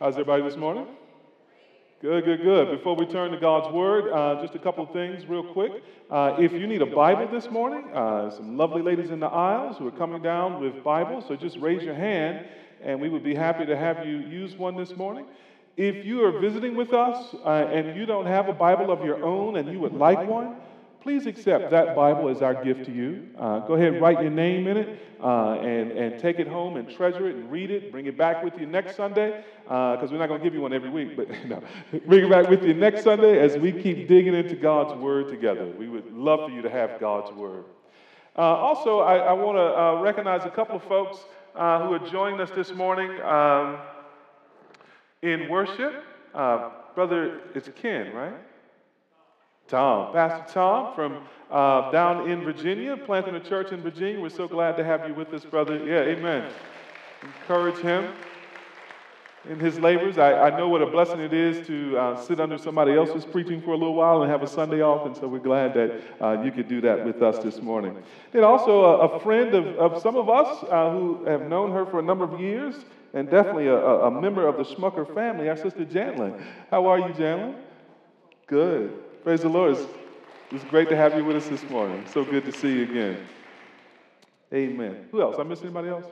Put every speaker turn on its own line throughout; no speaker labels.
How's everybody this morning? Good, good, good. Before we turn to God's Word, uh, just a couple of things real quick. Uh, if you need a Bible this morning, uh, some lovely ladies in the aisles who are coming down with Bibles, so just raise your hand and we would be happy to have you use one this morning. If you are visiting with us uh, and you don't have a Bible of your own and you would like one, please accept that Bible as our gift to you. Uh, go ahead write your name in it uh, and, and take it home and treasure it and read it. Bring it back with you next Sunday because uh, we're not going to give you one every week, but no. bring it back with you next Sunday as we keep digging into God's Word together. We would love for you to have God's Word. Uh, also, I, I want to uh, recognize a couple of folks uh, who are joining us this morning um, in worship. brother, it's Ken, right? Tom, Pastor Tom from uh, down in Virginia, planting a church in Virginia. We're so glad to have you with us, brother. Yeah, amen. Encourage him in his labors. I, I know what a blessing it is to uh, sit under somebody else's preaching for a little while and have a Sunday off, and so we're glad that uh, you could do that with us this morning. And also a, a friend of, of some of us uh, who have known her for a number of years, and definitely a, a member of the Schmucker family, our sister Janlyn. How are you, Janlyn? Good. Praise the Lord. It's, great to have you with us this morning. So good to see you again. Amen. Who else? I miss anybody else?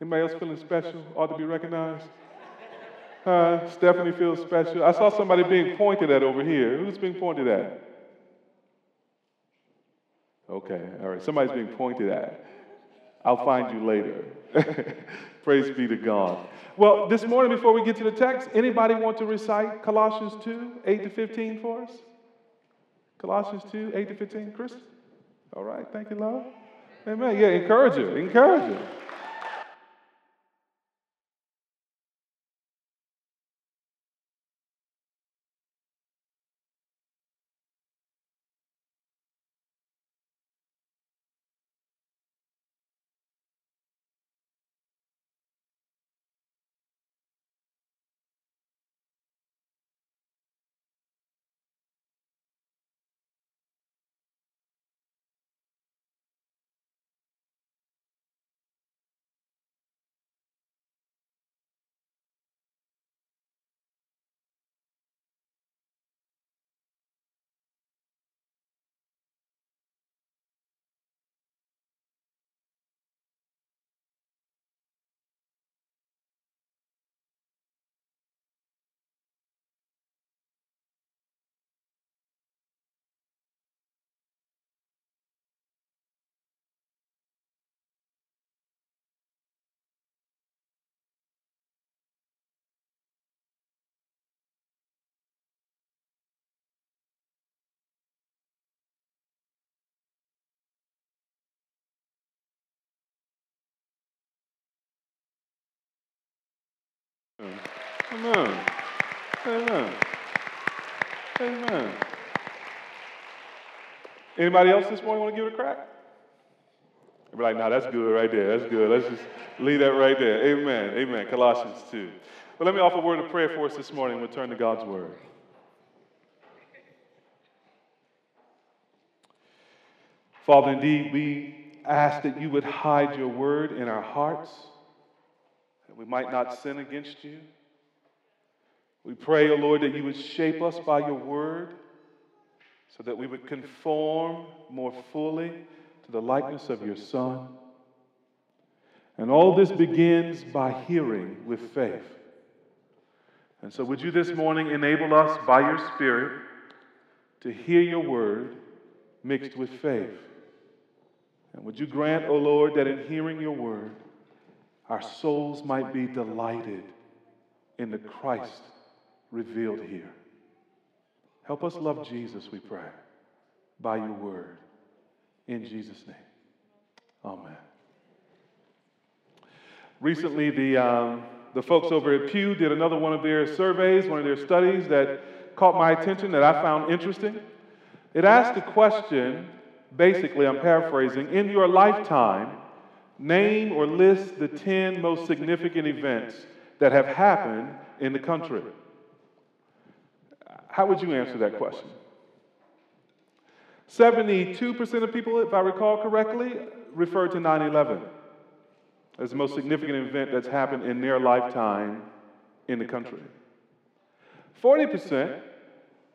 Anybody else feeling special? Ought to be recognized? Uh, Stephanie feels special. I saw somebody being pointed at over here. Who's being pointed at? Okay, all right. Somebody's being pointed at. I'll find you later. Praise be to God. Well, this morning, before we get to the text, anybody want to recite Colossians 2, 8 to 15 for us? Colossians 2, 8 to 15. Chris? All right. Thank you, love. Amen. Yeah, encourage her. Encourage her. Amen. Amen. Amen. Anybody else this morning want to give it a crack? Be like, no, that's good right there. That's good. Let's just leave that right there. Amen. Amen. Colossians 2. But let me offer a word of prayer for us this morning. We'll turn to God's word. Father, indeed, we ask that you would hide your word in our hearts, that we might not sin against you. We pray, O oh Lord, that you would shape us by your word so that we would conform more fully to the likeness of your Son. And all this begins by hearing with faith. And so, would you this morning enable us by your Spirit to hear your word mixed with faith? And would you grant, O oh Lord, that in hearing your word, our souls might be delighted in the Christ revealed here. Help us love Jesus, we pray, by your word. In Jesus' name. Amen. Recently, the, um, the folks over at Pew did another one of their surveys, one of their studies that caught my attention that I found interesting. It asked a question, basically, I'm paraphrasing, in your lifetime, name or list the 10 most significant events that have happened in the country. How would you answer that question? 72% of people, if I recall correctly, refer to 9 11 as the most significant event that's happened in their lifetime in the country. 40%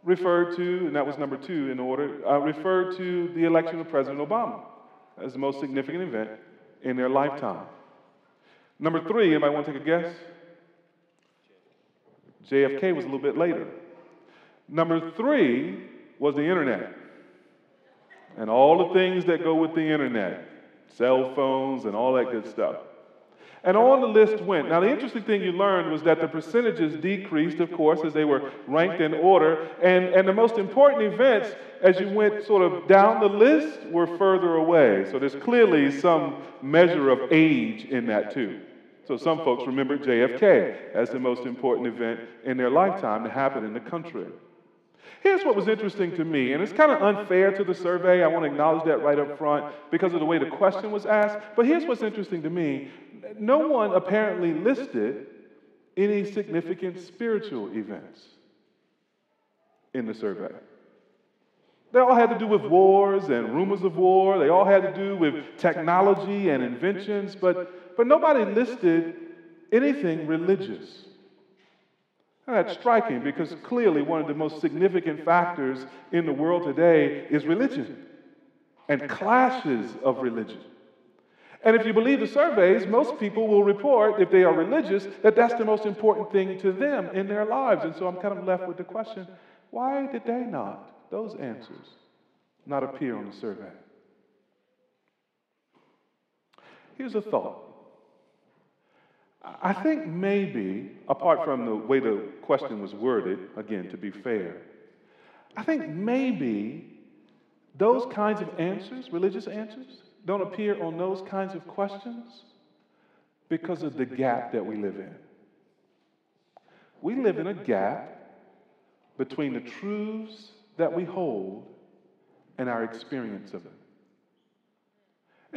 referred to, and that was number two in order, uh, referred to the election of President Obama as the most significant event in their lifetime. Number three, anybody want to take a guess? JFK was a little bit later. Number three was the internet and all the things that go with the internet cell phones and all that good stuff. And on the list went. Now, the interesting thing you learned was that the percentages decreased, of course, as they were ranked in order. And, and the most important events, as you went sort of down the list, were further away. So there's clearly some measure of age in that, too. So some folks remember JFK as the most important event in their lifetime to happen in the country. Here's what was interesting to me, and it's kind of unfair to the survey. I want to acknowledge that right up front because of the way the question was asked. But here's what's interesting to me no one apparently listed any significant spiritual events in the survey. They all had to do with wars and rumors of war. They all had to do with technology and inventions, but, but nobody listed anything religious. That's striking because clearly one of the most significant factors in the world today is religion and clashes of religion. And if you believe the surveys, most people will report, if they are religious, that that's the most important thing to them in their lives. And so I'm kind of left with the question why did they not, those answers, not appear on the survey? Here's a thought I think maybe, apart from the way the question was worded, again, to be fair, I think maybe those kinds of answers, religious answers, don't appear on those kinds of questions because of the gap that we live in. We live in a gap between the truths that we hold and our experience of them.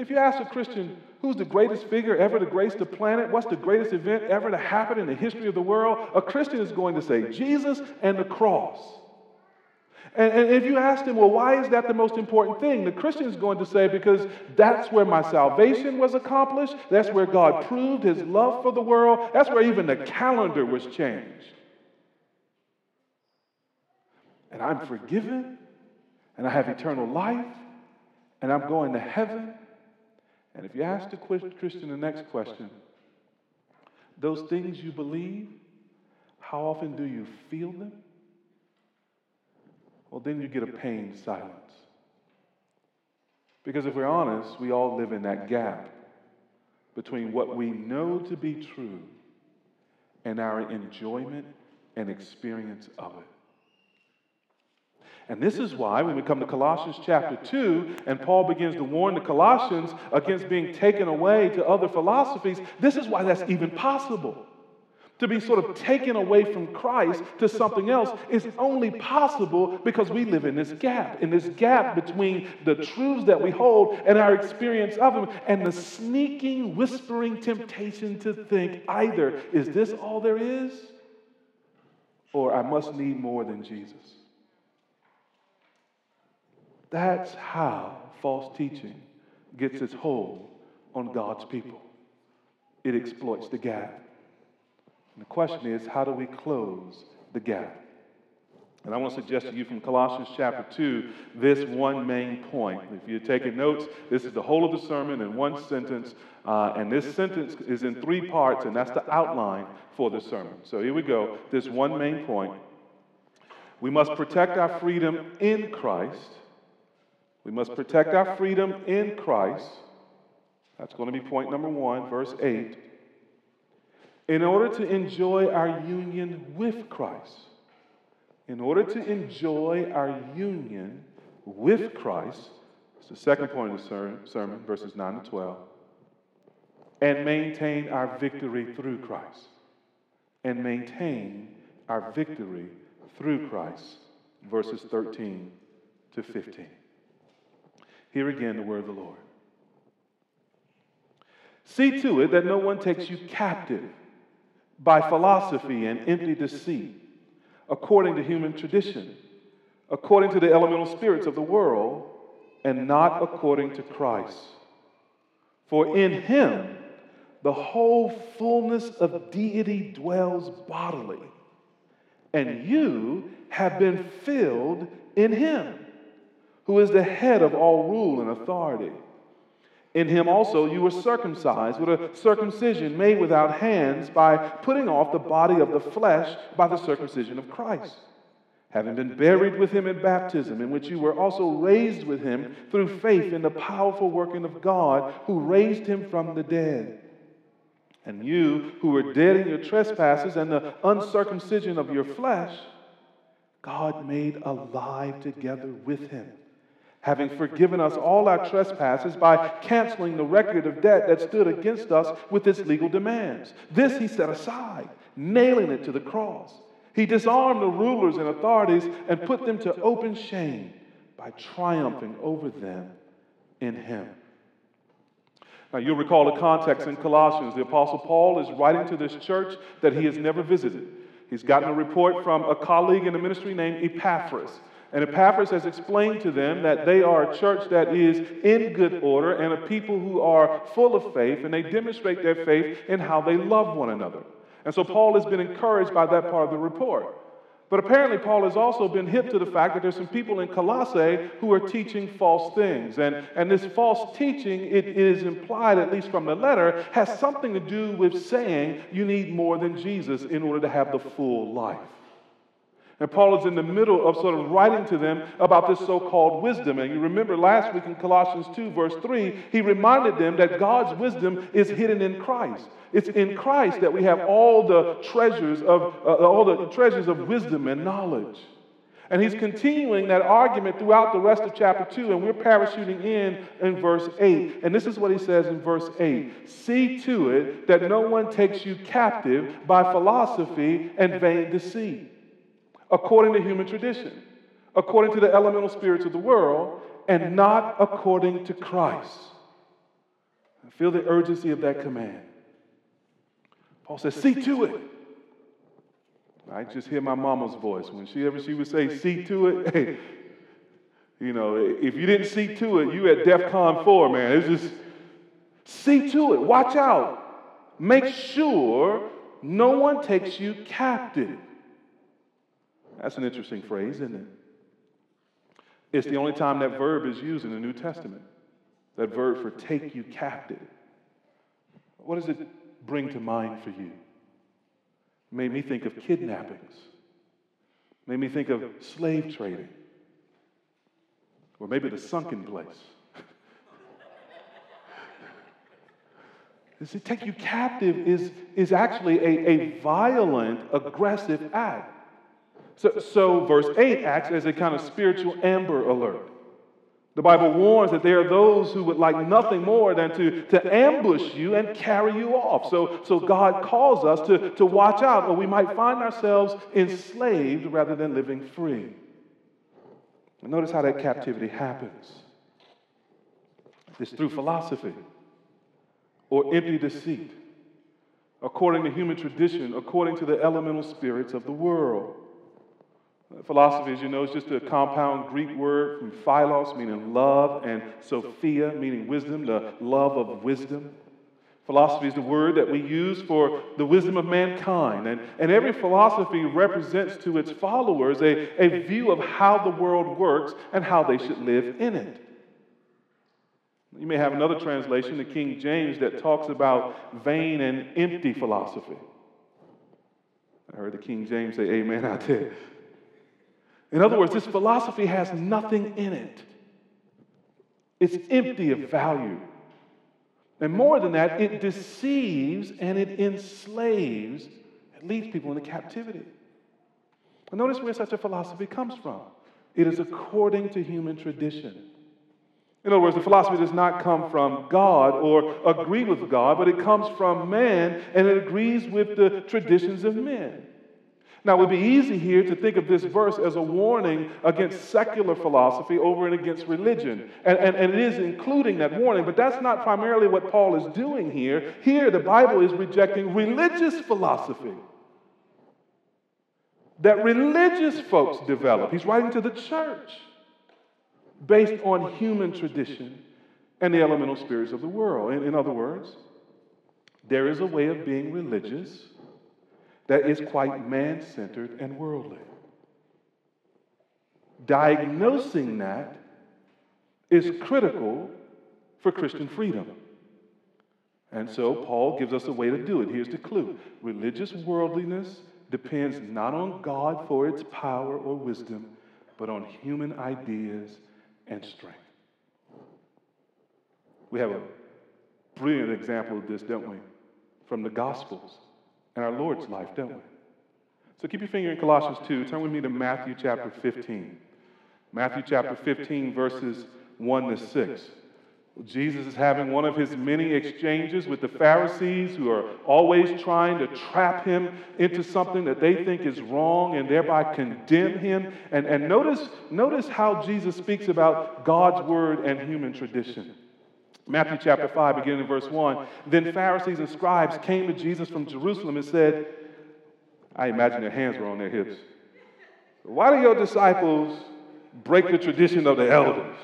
If you ask a Christian, who's the greatest figure ever to grace the planet? What's the greatest event ever to happen in the history of the world? A Christian is going to say Jesus and the cross. And, and, if you ask them, well, why is that the most important thing? The Christian is going to say, because that's where my salvation was accomplished. That's where God proved his love for the world. That's where even the calendar was changed. And I'm forgiven, and I have eternal life, and I'm going to heaven, and if you ask the Christian the next question, those things you believe, how often do you feel them? Well, then you get a pained silence. Because if we're honest, we all live in that gap between what we know to be true and our enjoyment and experience of it. And this is why, when we come to Colossians chapter 2, and Paul begins to warn the Colossians against being taken away to other philosophies, this is why that's even possible. To be sort of taken away from Christ to something else is only possible because we live in this gap, in this gap between the truths that we hold and our experience of them, and the sneaking, whispering temptation to think either, is this all there is? Or I must need more than Jesus. That's how false teaching gets its hold on God's people. It exploits the gap. And the question is, how do we close the gap? And I want to suggest to you from Colossians chapter 2 this one main point. If you're taking notes, this is the whole of the sermon in one sentence. Uh, and this sentence is in three parts, and that's the outline for the sermon. So here we go. This one main point. We must protect our freedom in Christ we must protect our freedom in Christ. That's going to be point number one, verse 8. In order to enjoy our union with Christ. In order to enjoy our union with Christ. It's the second point of the sermon, verses 9 to 12. And maintain our victory through Christ. And maintain our victory through Christ. Verses 13 to 15. Hear again the word of the Lord. See to it that no one takes you captive by philosophy and empty deceit, according to human tradition, according to the elemental spirits of the world, and not according to Christ. For in him the whole fullness of deity dwells bodily, and you have been filled in him, who is the head of all rule and authority. In him also you were circumcised with a circumcision made without hands by putting off the body of the flesh by the circumcision of Christ. Having been buried with him in baptism, in which you were also raised with him through faith in the powerful working of God who raised him from the dead. And you who were dead in your trespasses and the uncircumcision of your flesh, God made alive together with him having forgiven us all our trespasses by canceling the record of debt that stood against us with its legal demands. This he set aside, nailing it to the cross. He disarmed the rulers and authorities and put them to open shame by triumphing over them in him. Now, you'll recall the context in Colossians. The Apostle Paul is writing to this church that he has never visited. He's gotten a report from a colleague in the ministry named Epaphras. And Epaphras has explained to them that they are a church that is in good order and a people who are full of faith, and they demonstrate their faith in how they love one another. And so Paul has been encouraged by that part of the report. But apparently, Paul has also been hip to the fact that there's some people in Colossae who are teaching false things. And, and this false teaching, it is implied, at least from the letter, has something to do with saying you need more than Jesus in order to have the full life. And Paul is in the middle of sort of writing to them about this so called wisdom. And you remember last week in Colossians 2, verse 3, he reminded them that God's wisdom is hidden in Christ. It's in Christ that we have all the treasures of, uh, all the treasures of wisdom and knowledge. And he's continuing that argument throughout the rest of chapter 2, and we're parachuting in in verse 8. And this is what he says in verse 8 See to it that no one takes you captive by philosophy and vain deceit according to human tradition, according to the elemental spirits of the world, and not according to Christ. I feel the urgency of that command. Paul says, See to it. I just hear my mama's voice. When she ever she would say, see to it, hey, you know, if you didn't see to it, you at DEF CON 4, man. It's just see to it. Watch out. Make sure no one takes you captive. That's an interesting phrase, isn't it? It's the only time that verb is used in the New Testament. That verb for take you captive. What does it bring to mind for you? Made me think of kidnappings. Made me think of slave trading. Or maybe the sunken place. See, take you captive is, is actually a, a violent, aggressive act. So, so verse 8 acts as a kind of spiritual amber alert. The Bible warns that there are those who would like nothing more than to, to ambush you and carry you off. So, so God calls us to, to watch out, or we might find ourselves enslaved rather than living free. And notice how that captivity happens it's through philosophy or empty deceit, according to human tradition, according to the elemental spirits of the world. Philosophy, as you know, is just a compound Greek word from philos, meaning love, and sophia, meaning wisdom, the love of wisdom. Philosophy is the word that we use for the wisdom of mankind. And, and every philosophy represents to its followers a, a view of how the world works and how they should live in it. You may have another translation, the King James, that talks about vain and empty philosophy. I heard the King James say amen out there. In other words, this philosophy has nothing in it, it's empty of value. And more than that, it deceives and it enslaves, it leads people into captivity. And notice where such a philosophy comes from it is according to human tradition. In other words, the philosophy does not come from God or agree with God, but it comes from man and it agrees with the traditions of men. Now, it would be easy here to think of this verse as a warning against secular philosophy over and against religion. And, and, and, it is including that warning, but that's not primarily what Paul is doing here. Here, the Bible is rejecting religious philosophy that religious folks develop. He's writing to the church based on human tradition and the elemental spirits of the world. In, in other words, there is a way of being religious that is quite man centered and worldly. Diagnosing that is critical for Christian freedom. And so Paul gives us a way to do it. Here's the clue religious worldliness depends not on God for its power or wisdom, but on human ideas and strength. We have a brilliant example of this, don't we? From the Gospels and our Lord's life, don't we? So keep your finger in Colossians 2. Turn with me to Matthew chapter 15. Matthew chapter 15, verses 1 to 6. Jesus is having one of his many exchanges with the Pharisees who are always trying to trap him into something that they think is wrong and thereby condemn him. And, and notice, notice how Jesus speaks about God's word and human tradition. Matthew chapter 5, beginning in verse 1. Then Pharisees and scribes came to Jesus from Jerusalem and said, I imagine their hands were on their hips. Why do your disciples break the tradition of the elders?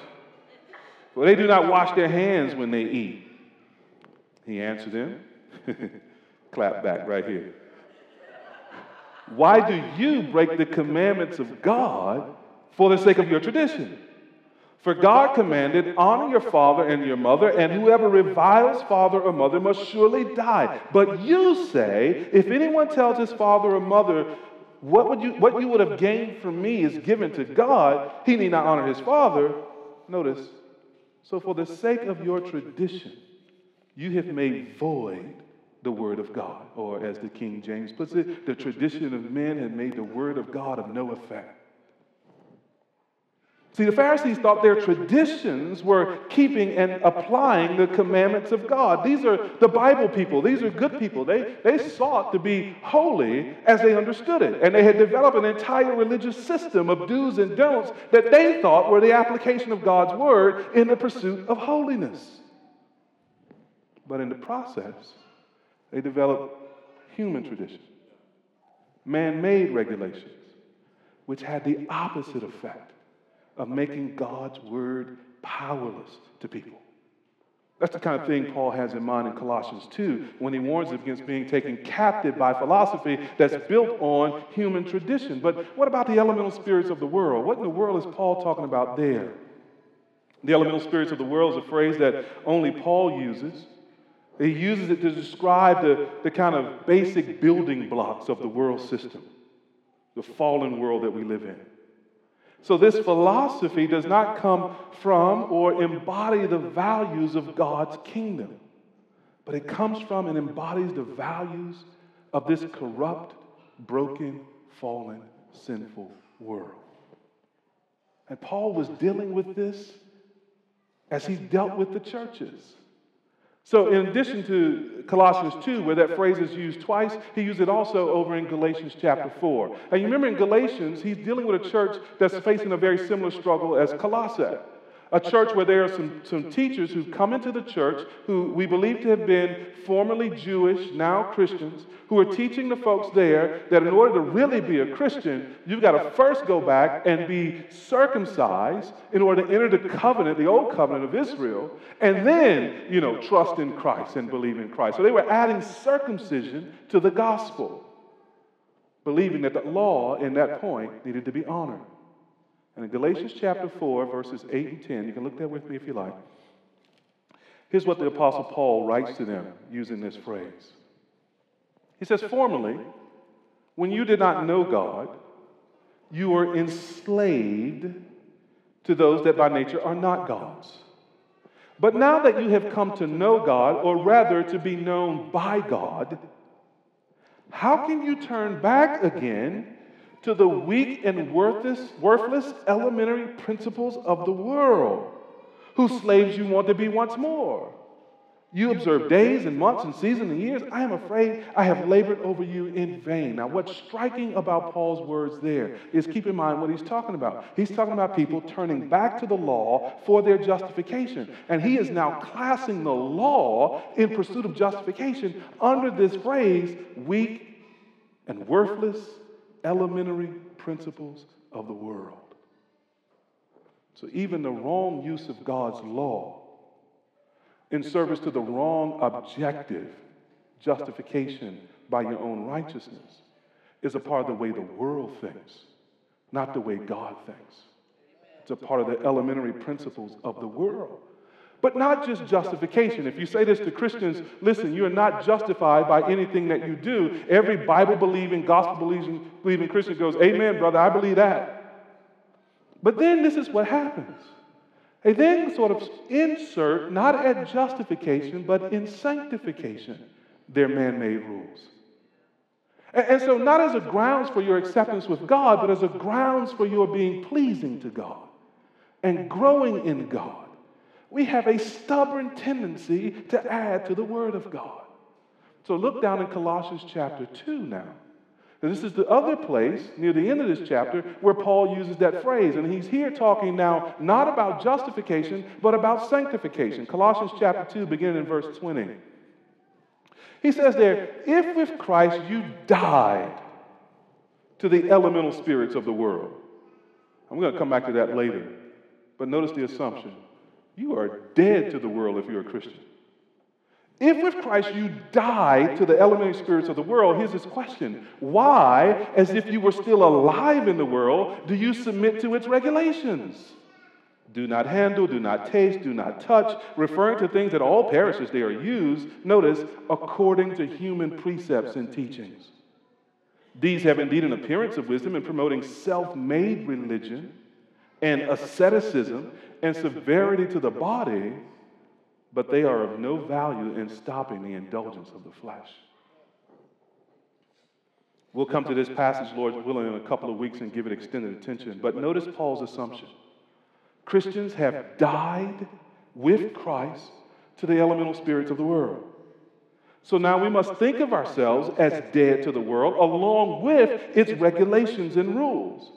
For they do not wash their hands when they eat. He answered them, clap back right here. Why do you break the commandments of God for the sake of your tradition? For God commanded, Honor your father and your mother, and whoever reviles father or mother must surely die. But you say, If anyone tells his father or mother, what, would you, what you would have gained from me is given to God, he need not honor his father. Notice, so, for the sake of your tradition, you have made void the word of God. Or, as the King James puts it, the tradition of men had made the word of God of no effect. See, the Pharisees thought their traditions were keeping and applying the commandments of God. These are the Bible people. These are good people. They, they sought to be holy as they understood it. And they had developed an entire religious system of do's and don'ts that they thought were the application of God's word in the pursuit of holiness. But in the process, they developed human traditions, man made regulations, which had the opposite effect of making God's word powerless to people. That's the kind of thing Paul has in mind in Colossians 2 when he warns against being taken captive by philosophy that's built on human tradition. But what about the elemental spirits of the world? What in the world is Paul talking about there? The elemental spirits of the world is a phrase that only Paul uses. He uses it to describe the, the kind of basic building blocks of the world system, the fallen world that we live in. So, this philosophy does not come from or embody the values of God's kingdom, but it comes from and embodies the values of this corrupt, broken, fallen, sinful world. And Paul was dealing with this as he dealt with the churches. So, in addition to Colossians 2, where that phrase is used twice, he used it also over in Galatians chapter 4. And you remember in Galatians, he's dealing with a church that's facing a very similar struggle as Colossae a church where there are some, some teachers who've come into the church who we believe to have been formerly Jewish, now Christians, who are teaching the folks there that in order to really be a Christian, you've got to first go back and be circumcised in order to enter the covenant, the old covenant of Israel, and then, you know, trust in Christ and believe in Christ. So they were adding circumcision to the gospel, believing that the law in that point needed to be honored. And in Galatians chapter 4, verses 8 and 10, you can look there with me if you like. Here's what the Apostle Paul writes to them using this phrase. He says, Formerly, when you did not know God, you were enslaved to those that by nature are not gods. But now that you have come to know God, or rather to be known by God, how can you turn back again to the weak and worthless, worthless elementary principles of the world, whose slaves you want to be once more. You observe days and months and seasons and years. I am afraid I have labored over you in vain. Now, what's striking about Paul's words there is keep in mind what he's talking about. He's talking about people turning back to the law for their justification. And he is now classing the law in pursuit of justification under this phrase weak and worthless elementary principles of the world. So even the wrong use of God's law in service to the wrong objective justification by your own righteousness is a part of the way the world thinks, not the way God thinks. It's a part of the elementary principles of the world. But not just justification. If you say this to Christians, listen, you're not justified by anything that you do. Every Bible believing, gospel believing, believing Christian goes, Amen, brother, I believe that. But then this is what happens. They then sort of insert, not at justification, but in sanctification, their man made rules. And, and so, not as a grounds for your acceptance with God, but as a grounds for your being pleasing to God and growing in God we have a stubborn tendency to add to the Word of God. So look down in Colossians chapter 2 now. And this is the other place near the end of this chapter where Paul uses that phrase. And he's here talking now not about justification, but about sanctification. Colossians chapter 2, beginning in verse 20. He says there, if with Christ you died to the elemental spirits of the world. I'm going to come back to that later. But notice the assumption you are dead to the world if you're a Christian. If with Christ you die to the elementary spirits of the world, here's this question Why, as if you were still alive in the world, do you submit to its regulations? Do not handle, do not taste, do not touch, referring to things that all parishes they are used, notice, according to human precepts and teachings. These have indeed an appearance of wisdom in promoting self made religion and asceticism and severity to the body, but they are of no value in stopping the indulgence of the flesh. We'll come to this passage, Lord willing, in a couple of weeks and give it extended attention. But notice Paul's assumption Christians have died with Christ to the elemental spirits of the world. So now we must think of ourselves as dead to the world along with its regulations and rules.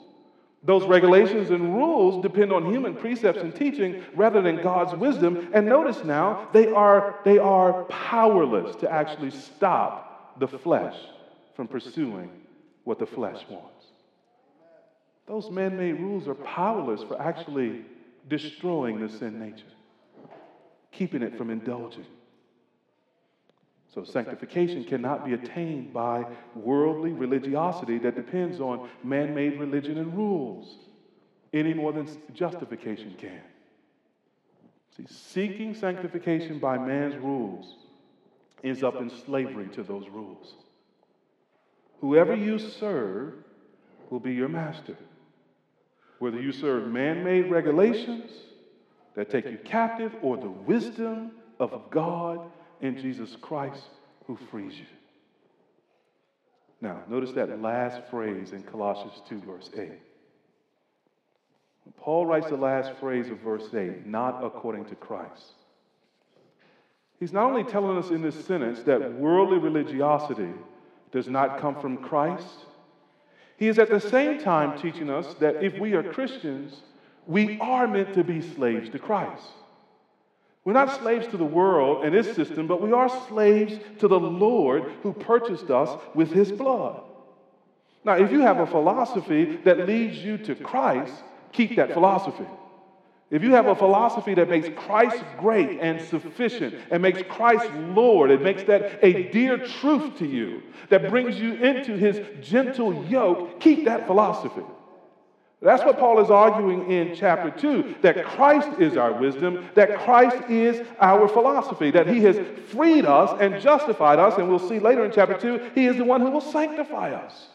Those regulations and rules depend on human precepts and teaching rather than God's wisdom. And notice now, they are, they are powerless to actually stop the flesh from pursuing what the flesh wants. Those man made rules are powerless for actually destroying the sin nature, keeping it from indulging. So, sanctification cannot be attained by worldly religiosity that depends on man made religion and rules any more than justification can. See, seeking sanctification by man's rules ends up in slavery to those rules. Whoever you serve will be your master. Whether you serve man made regulations that take you captive or the wisdom of God in Jesus Christ who frees you. Now, notice that last phrase in Colossians 2, verse 8. Paul writes the last phrase of verse 8, not according to Christ. He's not only telling us in this sentence that worldly religiosity does not come from Christ, he is at the same time teaching us that if we are Christians, we are meant to be slaves to Christ. We're not slaves to the world and its system, but we are slaves to the Lord who purchased us with his blood. Now, if you have a philosophy that leads you to Christ, keep that philosophy. If you have a philosophy that makes Christ great and sufficient and makes Christ Lord, it makes that a dear truth to you that brings you into his gentle yoke, keep that philosophy. That's what Paul is arguing in chapter 2 that Christ is our wisdom, that Christ is our philosophy, that he has freed us and justified us, and we'll see later in chapter 2, he is the one who will sanctify us.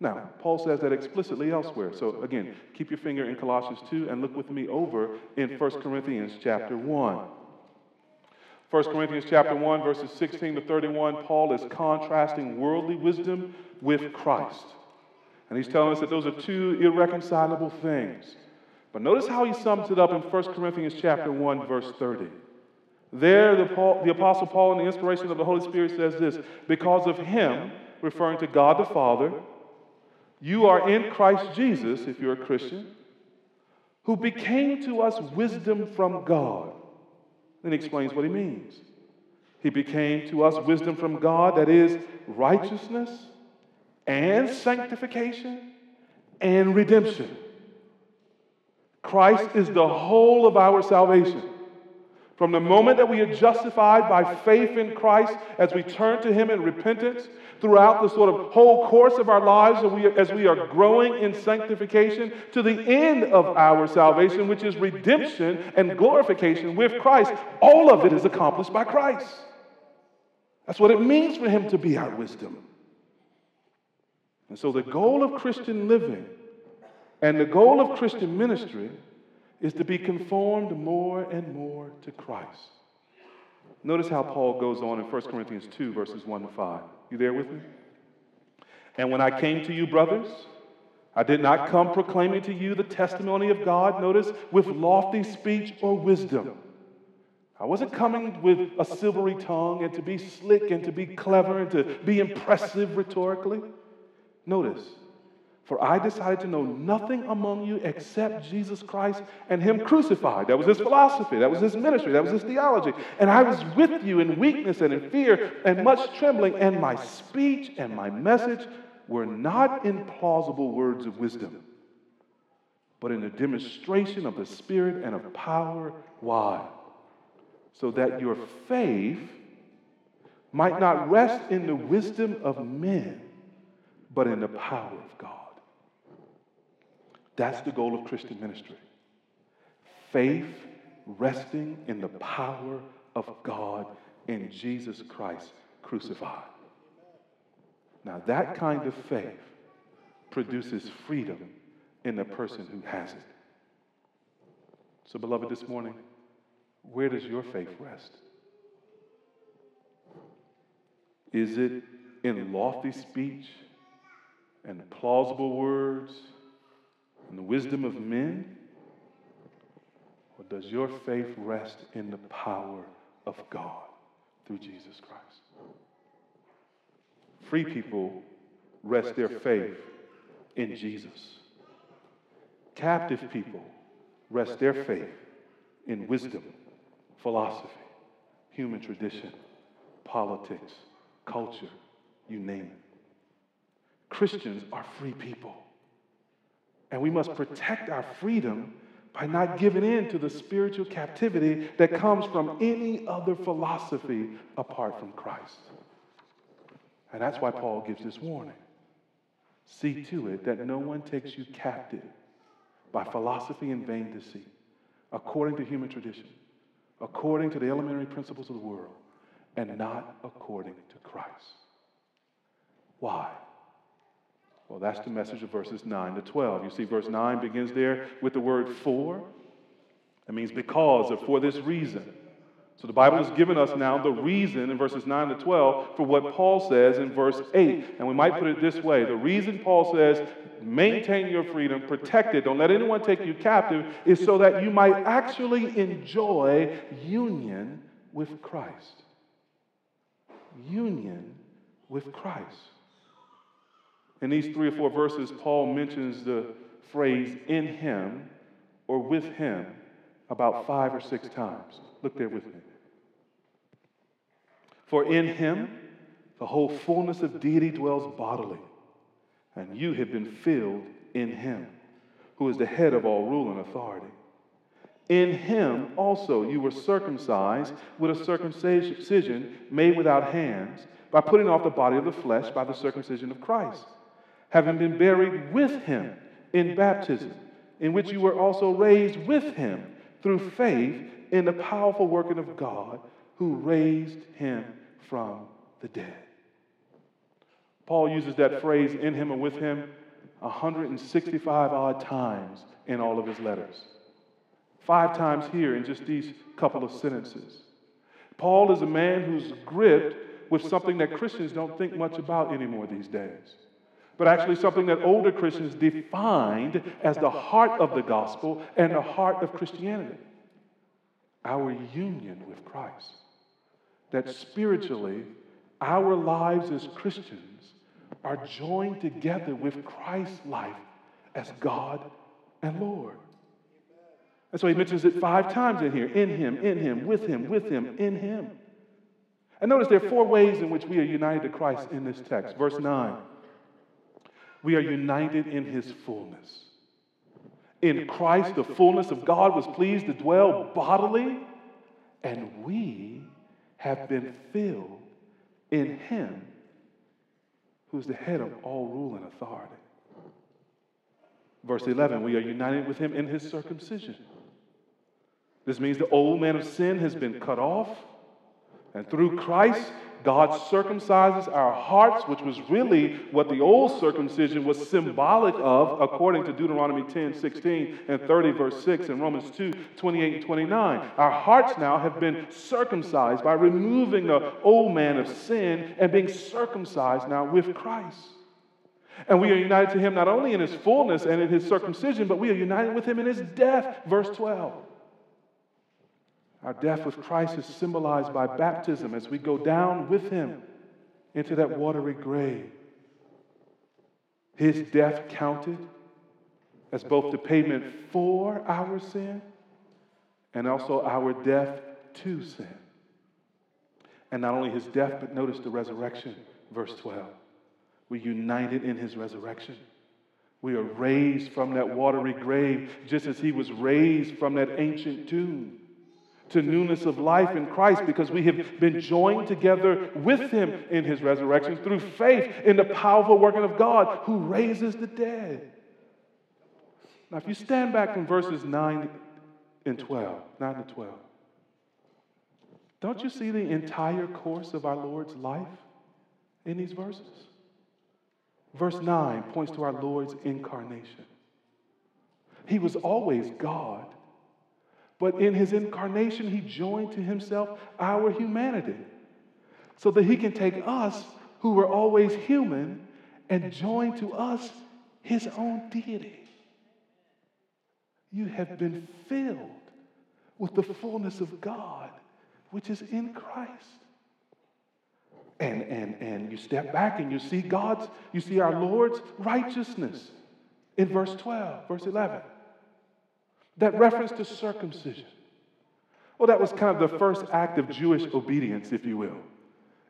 Now, Paul says that explicitly elsewhere. So again, keep your finger in Colossians 2 and look with me over in 1 Corinthians chapter 1. 1 Corinthians chapter 1 verses 16 to 31, Paul is contrasting worldly wisdom with Christ. And he's telling us that those are two irreconcilable things. But notice how he sums it up in 1 Corinthians chapter 1, verse 30. There, the, Paul, the Apostle Paul, in the inspiration of the Holy Spirit, says this Because of him, referring to God the Father, you are in Christ Jesus, if you're a Christian, who became to us wisdom from God. Then he explains what he means. He became to us wisdom from God, that is, righteousness and sanctification and redemption. Christ is the whole of our salvation. From the moment that we are justified by faith in Christ as we turn to Him in repentance, throughout the sort of whole course of our lives as we, are growing in sanctification to the end of our salvation, which is redemption and glorification with Christ, all of it is accomplished by Christ. That's what it means for Him to be our wisdom. And so, the goal of Christian living and the goal of Christian ministry is to be conformed more and more to Christ. Notice how Paul goes on in 1 Corinthians 2, verses 1 to 5. You there with me? And when I came to you, brothers, I did not come proclaiming to you the testimony of God, notice, with lofty speech or wisdom. I wasn't coming with a silvery tongue and to be slick and to be clever and to be impressive rhetorically. Notice, for I decided to know nothing among you except Jesus Christ and Him crucified. That was His philosophy, that was His ministry, that was His theology. And I was with you in weakness and in fear and much trembling, and my speech and my message were not in plausible words of wisdom, but in a demonstration of the Spirit and of power. Why? So that your faith might not rest in the wisdom of men, but in the power of God. That's the goal of Christian ministry. Faith resting in the power of God in Jesus Christ crucified. Now, that kind of faith produces freedom in the person who has it. So, beloved, this morning, where does your faith rest? Is it in lofty speech and plausible words? and the wisdom of men? Or does your faith rest in the power of God through Jesus Christ? Free people rest their faith in Jesus. Captive people rest their faith in wisdom, philosophy, human tradition, politics, culture, you name it. Christians are free people. And we must protect our freedom by not giving in to the spiritual captivity that comes from any other philosophy apart from Christ. And that's why Paul gives this warning. See to it that no one takes you captive by philosophy and vain deceit, according to human tradition, according to the elementary principles of the world, and not according to Christ. Why? Well, that's the message of verses 9 to 12. You see, verse 9 begins there with the word for. That means because or for this reason. So the Bible has given us now the reason in verses 9 to 12 for what Paul says in verse 8. And we might put it this way the reason Paul says, maintain your freedom, protect it, don't let anyone take you captive, is so that you might actually enjoy union with Christ. Union with Christ. In these three or four verses, Paul mentions the phrase in him or with him about five or six times. Look there with me. For in him, the whole fullness of deity dwells bodily, and you have been filled in him, who is the head of all rule and authority. In him also you were circumcised with a circumcision made without hands, by putting off the body of the flesh by the circumcision of Christ having been buried with him in baptism, in which you were also raised with him through faith in the powerful working of God who raised him from the dead. Paul uses that phrase in him and with him 165 odd times in all of his letters. Five times here in just these couple of sentences. Paul is a man who's gripped with something that Christians don't think much about anymore these days but actually something that older Christians defined as the heart of the gospel and the heart of Christianity our union with Christ. That spiritually, our lives as Christians are joined together with Christ's life as God and Lord. And so he mentions it five times in here in him, in him, with him, with him, in him. And notice there are four ways in which we are united to Christ in this text. Verse 9 we are united in his fullness. In Christ, the fullness of God was pleased to dwell bodily, and we have been filled in him who's the head of all rule and authority. Verse 11, we are united with him in his circumcision. This means the old man of sin has been cut off, and through Christ, God circumcises our hearts, which was really what the old circumcision was symbolic of, according to Deuteronomy 10, 16, and 30, verse 6, and Romans 2, 28 and 29. Our hearts now have been circumcised by removing the old man of sin and being circumcised now with Christ. And we are united to him not only in his fullness and in his circumcision, but we are united with him in his death. Verse 12. Our death with Christ is symbolized by baptism as we go down with him into that watery grave. His death counted as both the payment for our sin and also our death to sin. And not only his death, but notice the resurrection, verse 12. We united in his resurrection. We are raised from that watery grave just as he was raised from that ancient tomb to newness of life in Christ because we have been joined together with him in his resurrection through faith in the powerful working of God who raises the dead. Now, if you stand back from verses 9 and 12, 9 and 12, don't you see the entire course of our Lord's life in these verses? Verse 9 points to our Lord's incarnation. He was always God but in his incarnation, he joined to himself our humanity so that he can take us, who were always human, and join to us his own deity. You have been filled with the fullness of God, which is in Christ. And, and, and you step back and you see God's, you see our Lord's righteousness in verse 12, verse 11. That reference to circumcision. Well, that was kind of the first act of Jewish obedience, if you will,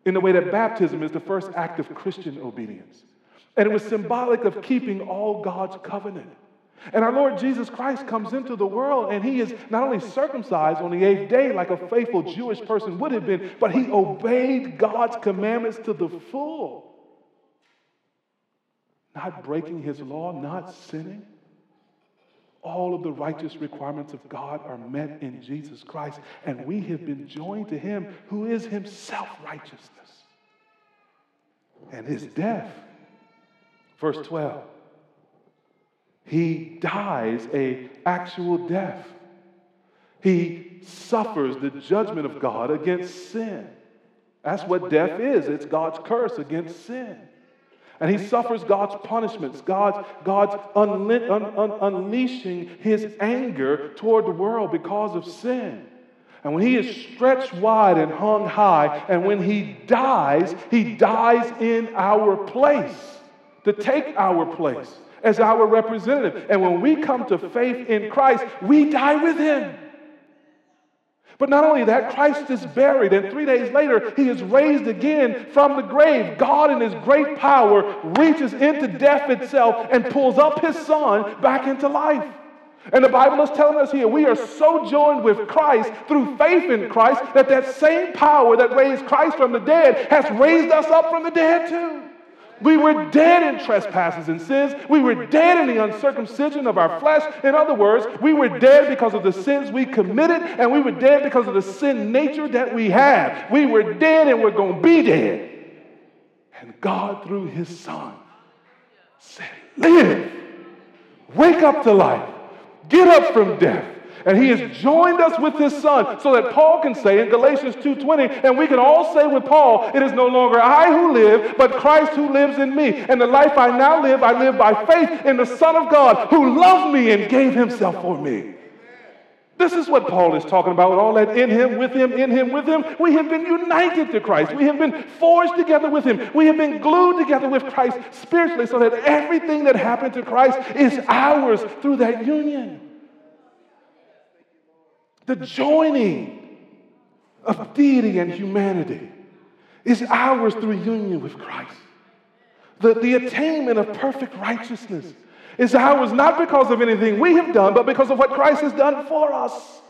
in the way that baptism is the first act of Christian obedience. And it was symbolic of keeping all God's covenant. And our Lord Jesus Christ comes into the world and he is not only circumcised on the eighth day like a faithful Jewish person would have been, but he obeyed God's commandments to the full. Not breaking his law, not sinning all of the righteous requirements of God are met in Jesus Christ, and we have been joined to Him who is Himself righteousness. And His death, verse 12, He dies a actual death. He suffers the judgment of God against sin. That's what death is. It's God's curse against sin. And he suffers God's punishments, God's, God's unle- un- un- unleashing his anger toward the world because of sin. And when he is stretched wide and hung high, and when he dies, he dies in our place to take our place as our representative. And when we come to faith in Christ, we die with him. But not only that, Christ is buried, and three days later, he is raised again from the grave. God, in his great power, reaches into death itself and pulls up his son back into life. And the Bible is telling us here we are so joined with Christ through faith in Christ that that same power that raised Christ from the dead has raised us up from the dead too. We were dead in trespasses and sins. We were dead in the uncircumcision of our flesh. In other words, we were dead because of the sins we committed, and we were dead because of the sin nature that we have. We were dead and we're going to be dead. And God, through His Son, said, Live, wake up to life, get up from death. And he has joined us with his son so that Paul can say in Galatians 2:20 and we can all say with Paul, it is no longer I who live, but Christ who lives in me. And the life I now live, I live by faith in the Son of God who loved me and gave himself for me. This is what Paul is talking about with all that in him, with him, in him, with him. We have been united to Christ. We have been forged together with him. We have been glued together with Christ spiritually so that everything that happened to Christ is ours through that union. The joining of deity and humanity is ours through union with Christ. The, the attainment of perfect righteousness is ours not because of anything we have done, but because of what Christ has done for us.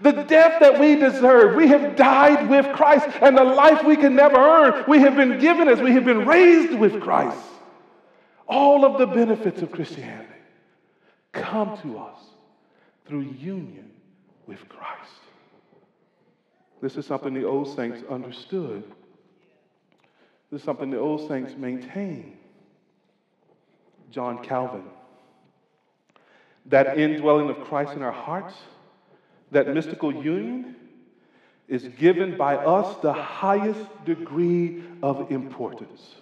The death that we deserve, we have died with Christ, and the life we can never earn, we have been given as we have been raised with Christ. All of the benefits of Christianity come to us through union with Christ. This is something the old saints understood. This is something the old saints maintained. John Calvin. That indwelling of Christ in our hearts, that mystical union, is given by us the highest degree of importance.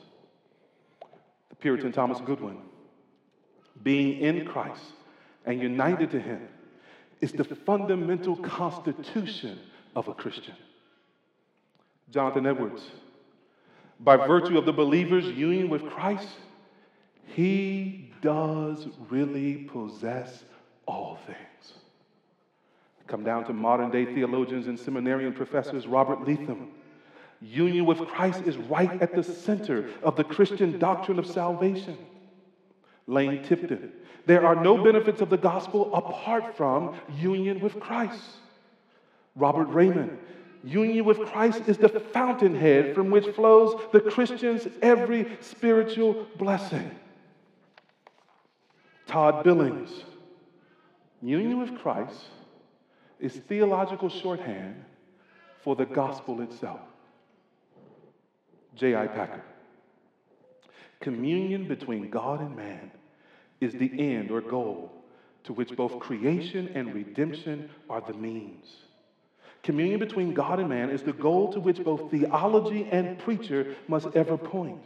The Puritan Thomas Goodwin, being in Christ and united to Him, is the fundamental constitution of a Christian. Jonathan Edwards, by virtue of the believer's union with Christ, he does really possess all things. Come down to modern day theologians and seminarian professors, Robert Letham. Union with Christ is right at the center of the Christian doctrine of salvation. Lane Tipton. There are no benefits of the gospel apart from union with Christ. Robert Reymond, Union with Christ is the fountainhead from which flows the Christian's every spiritual blessing. Todd Billings. Union with Christ is theological shorthand for the gospel itself. J.I. Packer. Communion between God and man is the end or goal to which both creation and redemption are the means. Communion between God and man is the goal to which both theology and preacher must ever point.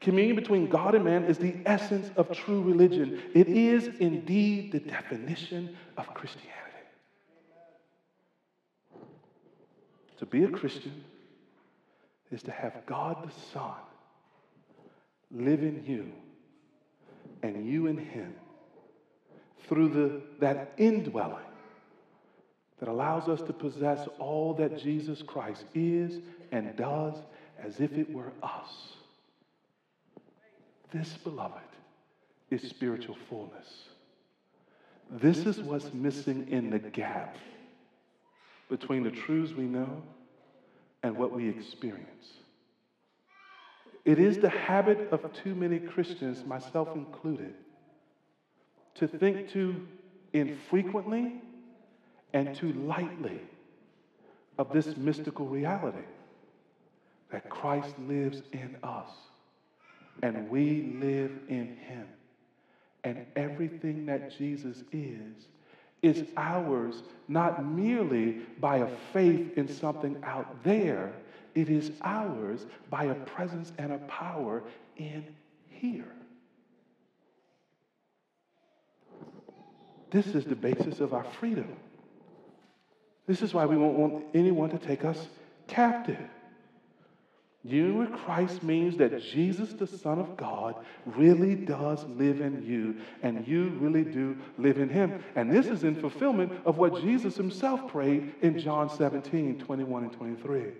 Communion between God and man is the essence of true religion. It is indeed the definition of Christianity. To be a Christian is to have God the Son live in you and you in Him through the, that indwelling that allows us to possess all that Jesus Christ is and does as if it were us. This, beloved, is spiritual fullness. This is what's missing in the gap between the truths we know and what we experience. It is the habit of too many Christians, myself included, to think too infrequently and too lightly of this mystical reality that Christ lives in us and we live in him. And everything that Jesus is, is ours not merely by a faith in something out there, it is ours by a presence and a power in here. This is the basis of our freedom. This is why we won't want anyone to take us captive. Union with Christ means that Jesus, the Son of God, really does live in you, and you really do live in him. And this is in fulfillment of what Jesus himself prayed in John 17, 21 and 23,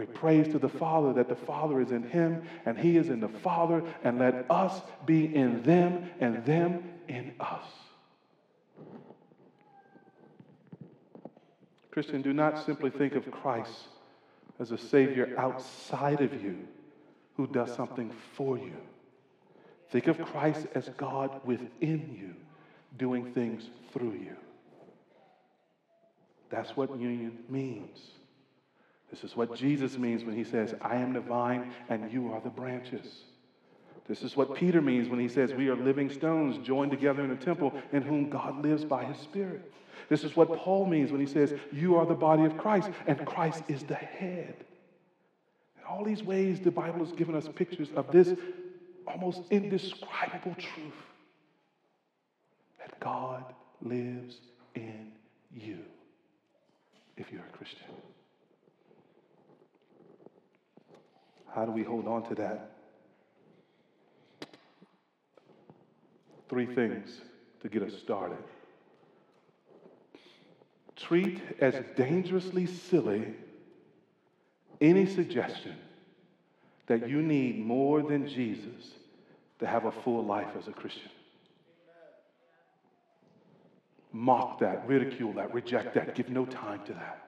he prays to the Father that the Father is in him, and he is in the Father, and let us be in them, and them in us. Christian, do not simply think of Christ as a Savior outside of you who does something for you. Think of Christ as God within you, doing things through you. That's what union means. This is what Jesus means when he says, I am the vine and you are the branches. This is what Peter means when he says, We are living stones joined together in a temple in whom God lives by his Spirit. This is what Paul means when he says, You are the body of Christ, and Christ is the head. In all these ways, the Bible has given us pictures of this almost indescribable truth that God lives in you if you're a Christian. How do we hold on to that? Three things to get us started treat as dangerously silly any suggestion that you need more than Jesus to have a full life as a Christian. mock that, ridicule that, reject that, give no time to that.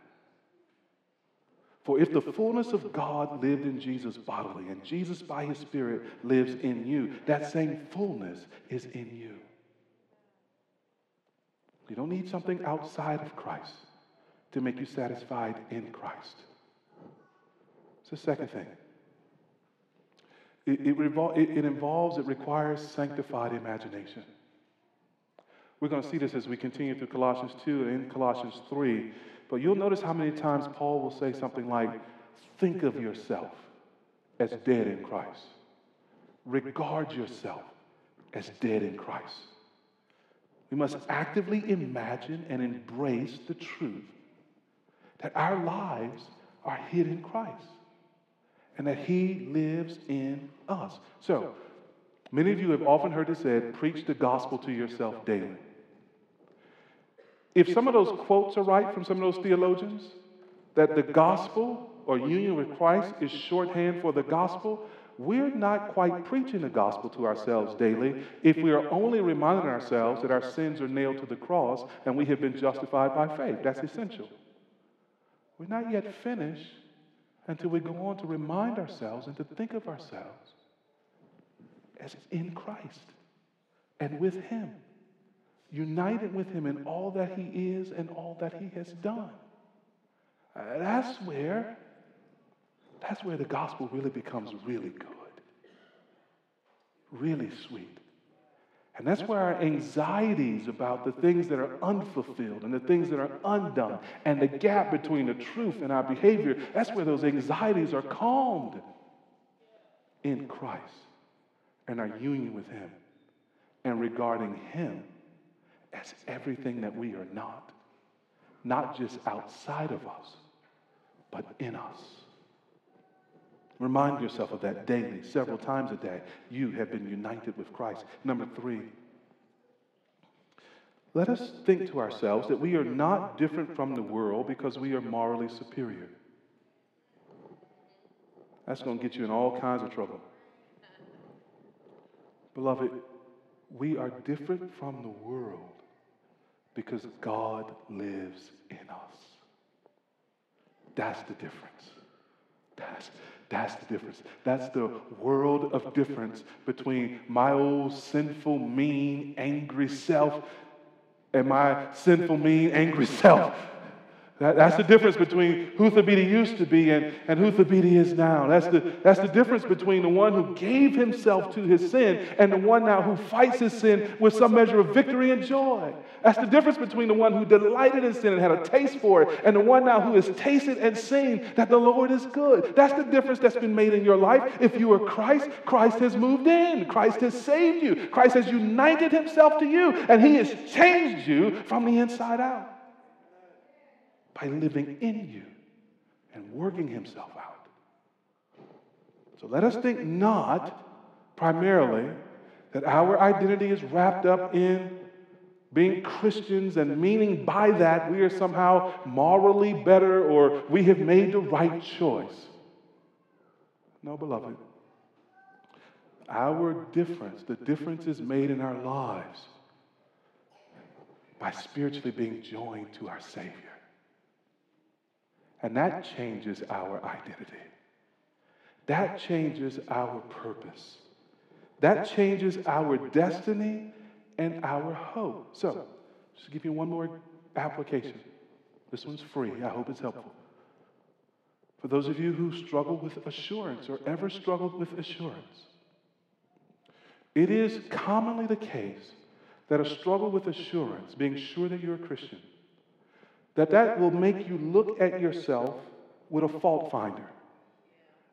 For if the fullness of God lived in Jesus bodily, and Jesus by his Spirit lives in you, that same fullness is in you. You don't need something outside of Christ to make you satisfied in Christ. It's the second thing. It, it, revol- it, it involves, it requires sanctified imagination. We're going to see this as we continue through Colossians 2 and in Colossians 3. But you'll notice how many times Paul will say something like, Think of yourself as dead in Christ. Regard yourself as dead in Christ. We must actively imagine and embrace the truth that our lives are hid in Christ and that He lives in us. So, many of you have often heard it said, preach the gospel to yourself daily. If some of those quotes are right from some of those theologians, that the gospel or union with Christ is shorthand for the gospel, we're not quite preaching the gospel to ourselves daily if we are only reminding ourselves that our sins are nailed to the cross and we have been justified by faith. That's essential. We're not yet finished until we go on to remind ourselves and to think of ourselves as in Christ and with Him united with him in all that he is and all that he has done. Uh, that's where that's where the gospel really becomes really good. Really sweet. And that's where our anxieties about the things that are unfulfilled and the things that are undone and the gap between the truth and our behavior, that's where those anxieties are calmed in Christ and our union with Him and regarding Him as everything that we are not, not just outside of us, but in us. Remind yourself of that daily, several times a day. You have been united with Christ. Number three, let us think to ourselves that we are not different from the world because we are morally superior. That's going to get you in all kinds of trouble. Beloved, we are different from the world because God lives in us. That's the difference. That's, that's the difference. That's the world of difference between my old sinful, mean, angry self and my sinful, mean, angry self. That, that's the difference between who Thabiti used to be and, and who Thabiti is now. That's the, that's the difference between the one who gave himself to his sin and the one now who fights his sin with some measure of victory and joy. That's the difference between the one who delighted in sin and had a taste for it and the one now who has tasted and seen that the Lord is good. That's the difference that's been made in your life. If you are Christ, Christ has moved in, Christ has saved you, Christ has united himself to you, and he has changed you from the inside out by living in you and working himself out. So let us think not primarily that our identity is wrapped up in being Christians and meaning by that we are somehow morally better or we have made the right choice. No, beloved. Our difference, the difference is made in our lives by spiritually being joined to our Savior. And that changes our identity. That changes our purpose. That changes our destiny and our hope. So, just give you one more application. This one's free. I hope it's helpful. For those of you who struggle with assurance or ever struggled with assurance, it is commonly the case that a struggle with assurance, being sure that you're a Christian, that that will make you look at yourself with a fault finder.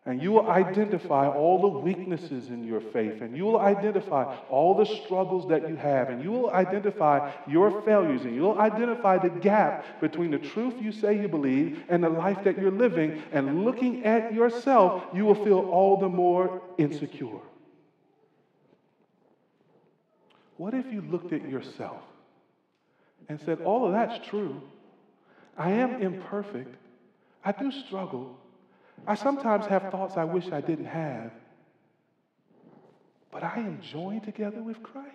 And you will identify all the weaknesses in your faith, and you will identify all the struggles that you have, and you will identify your failures, and you'll identify the gap between the truth you say you believe and the life that you're living. And looking at yourself, you will feel all the more insecure. What if you looked at yourself and said, All of that's true, I am imperfect. I do struggle. I sometimes have thoughts I wish I didn't have. But I am joined together with Christ.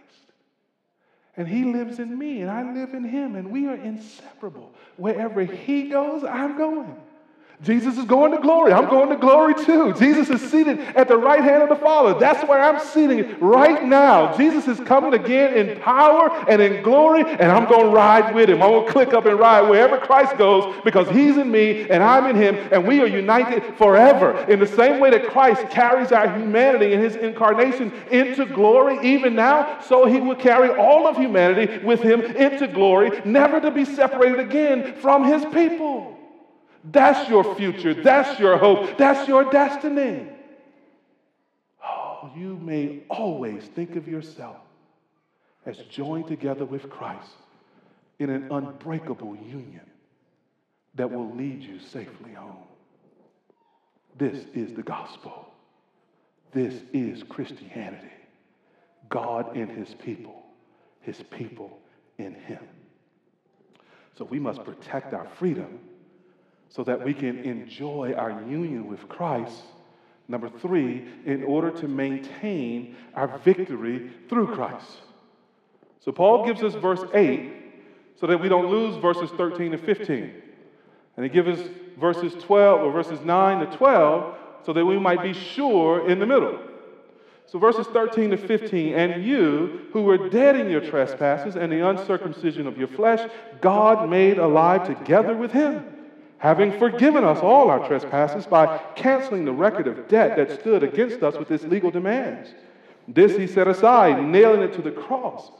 And he lives in me, and I live in him, and we are inseparable. Wherever he goes, I'm going. Jesus is going to glory. I'm going to glory too. Jesus is seated at the right hand of the Father. That's where I'm seated right now. Jesus is coming again in power and in glory, and I'm going to ride with him. I'm going to click up and ride wherever Christ goes because he's in me and I'm in him, and we are united forever. In the same way that Christ carries our humanity in his incarnation into glory, even now, so he will carry all of humanity with him into glory, never to be separated again from his people. That's your future. That's your hope. That's your destiny. Oh, you may always think of yourself as joined together with Christ in an unbreakable union that will lead you safely home. This is the gospel. This is Christianity. God in his people, his people in him. So we must protect our freedom so that we can enjoy our union with Christ. Number three, in order to maintain our victory through Christ. So Paul gives us verse 8 so that we don't lose verses 13 and 15. And he gives us verses 12 or verses 9 to 12 so that we might be sure in the middle. So verses 13 to 15, and you who were dead in your trespasses and the uncircumcision of your flesh, God made alive together with him having forgiven us all our trespasses by canceling the record of debt that stood against us with its legal demands. This he set aside, nailing it to the cross.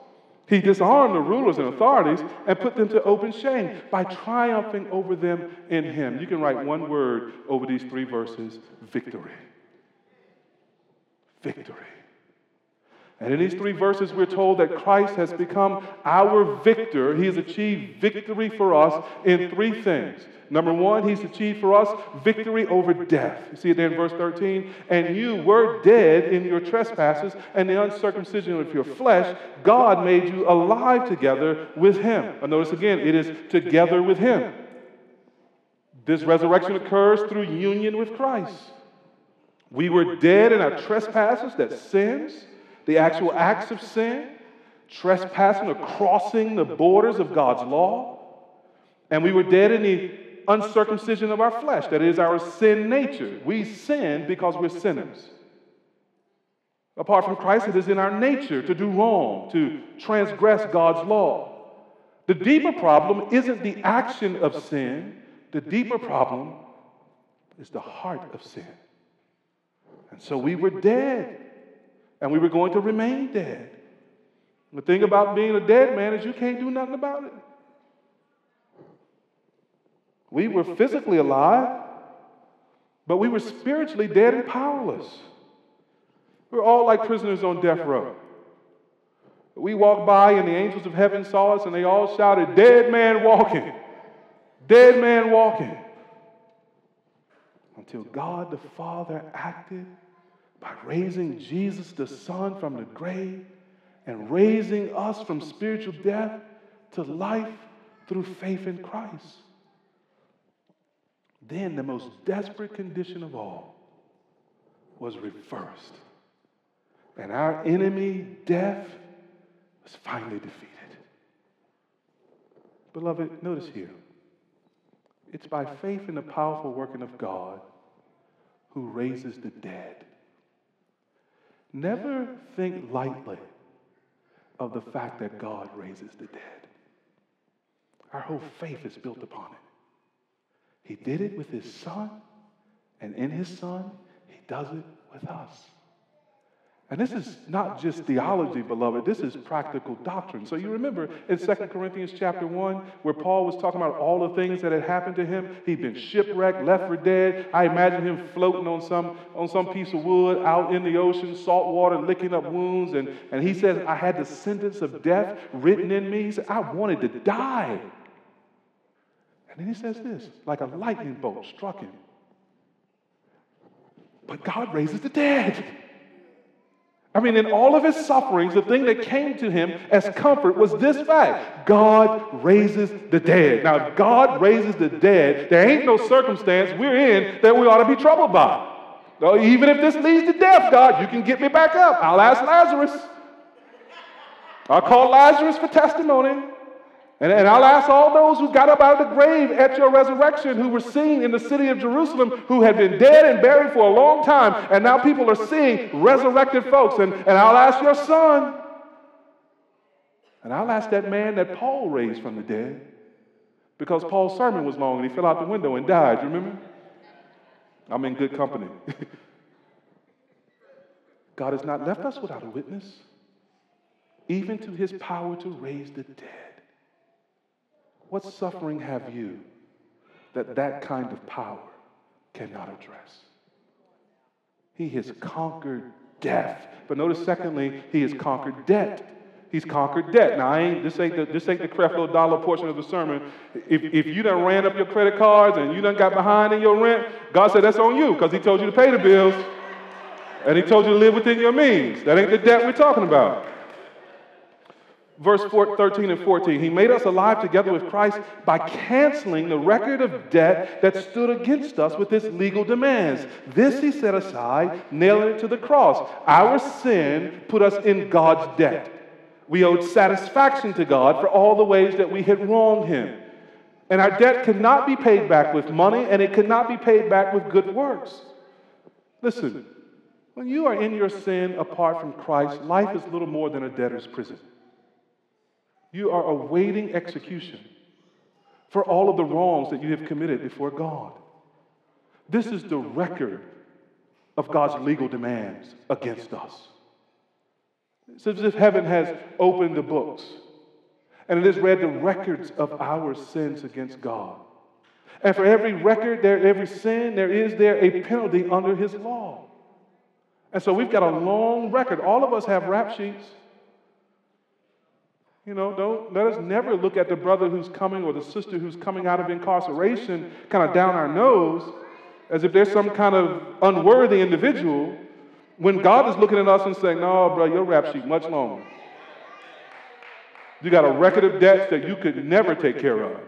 He disarmed the rulers and authorities and put them to open shame by triumphing over them in him. You can write one word over these three verses victory. Victory. And in these three verses, we're told that Christ has become our victor. He has achieved victory for us in three things. Number one, he's achieved for us victory over death. You see it there in verse 13. And you were dead in your trespasses and the uncircumcision of your flesh. God made you alive together with him. And notice again, it is together with him. This resurrection occurs through union with Christ. We were dead in our trespasses, that sins the actual acts of sin, trespassing or crossing the borders of God's law. And we were dead in the uncircumcision of our flesh, that is our sin nature. We sin because we're sinners. Apart from Christ, it is in our nature to do wrong, to transgress God's law. The deeper problem isn't the action of sin, the deeper problem is the heart of sin. And so we were dead and we were going to remain dead. The thing about being a dead man is you can't do nothing about it. We were physically alive, but we were spiritually dead and powerless. We we're all like prisoners on death row. We walked by, and the angels of heaven saw us, and they all shouted, Dead man walking! Dead man walking! Until God the Father acted by raising Jesus the Son from the grave and raising us from spiritual death to life through faith in Christ. Then the most desperate condition of all was reversed. And our enemy, death, was finally defeated. Beloved, notice here it's by faith in the powerful working of God who raises the dead Never think lightly of the fact that God raises the dead. Our whole faith is built upon it. He did it with his son, and in his son, he does it with us. And this is not just theology, beloved. This is practical doctrine. So you remember in 2 Corinthians chapter 1, where Paul was talking about all the things that had happened to him. He'd been shipwrecked, left for dead. I imagine him floating on some, on some piece of wood out in the ocean, salt water, licking up wounds. And, and he says, I had the sentence of death written in me. He said, I wanted to die. And then he says this, like a lightning bolt struck him. But God raises the dead. I mean, in all of his sufferings, the thing that came to him as comfort was this fact God raises the dead. Now, if God raises the dead, there ain't no circumstance we're in that we ought to be troubled by. So even if this leads to death, God, you can get me back up. I'll ask Lazarus. I'll call Lazarus for testimony. And, and I'll ask all those who got up out of the grave at your resurrection, who were seen in the city of Jerusalem, who had been dead and buried for a long time, and now people are seeing resurrected folks. And, and I'll ask your son. And I'll ask that man that Paul raised from the dead, because Paul's sermon was long and he fell out the window and died, you remember? I'm in good company. God has not left us without a witness, even to his power to raise the dead. What suffering have you that that kind of power cannot address? He has conquered death. But notice, secondly, he has conquered debt. He's conquered debt. Now, I ain't, this ain't the, this ain't the Creflo Dollar portion of the sermon. If, if you done ran up your credit cards and you done got behind in your rent, God said that's on you because he told you to pay the bills and he told you to live within your means. That ain't the debt we're talking about verse 4, 13 and 14. He made us alive together with Christ by canceling the record of debt that stood against us with its legal demands. This he set aside, nailing it to the cross. Our sin put us in God's debt. We owed satisfaction to God for all the ways that we had wronged him. And our debt could not be paid back with money, and it could not be paid back with good works. Listen, when you are in your sin apart from Christ, life is little more than a debtor's prison. You are awaiting execution for all of the wrongs that you have committed before God. This is the record of God's legal demands against us. It's as if heaven has opened the books and it has read the records of our sins against God. And for every record, there, every sin, there is there a penalty under his law. And so we've got a long record. All of us have rap sheets. You know, don't let us never look at the brother who's coming or the sister who's coming out of incarceration kind of down our nose as if they're some kind of unworthy individual when God is looking at us and saying, No, bro, your rap sheet much longer. You got a record of debts that you could never take care of.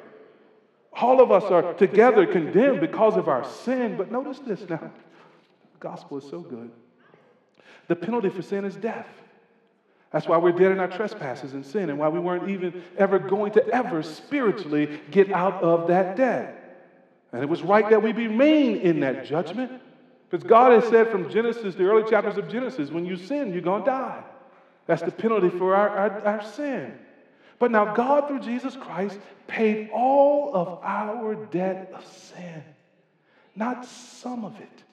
All of us are together condemned because of our sin. But notice this now the gospel is so good. The penalty for sin is death. That's why we're dead in our trespasses and sin, and why we weren't even ever going to ever spiritually get out of that debt. And it was right that we remain in that judgment. Because God has said from Genesis, the early chapters of Genesis, when you sin, you're going to die. That's the penalty for our, our, our sin. But now God, through Jesus Christ, paid all of our debt of sin. Not some of it,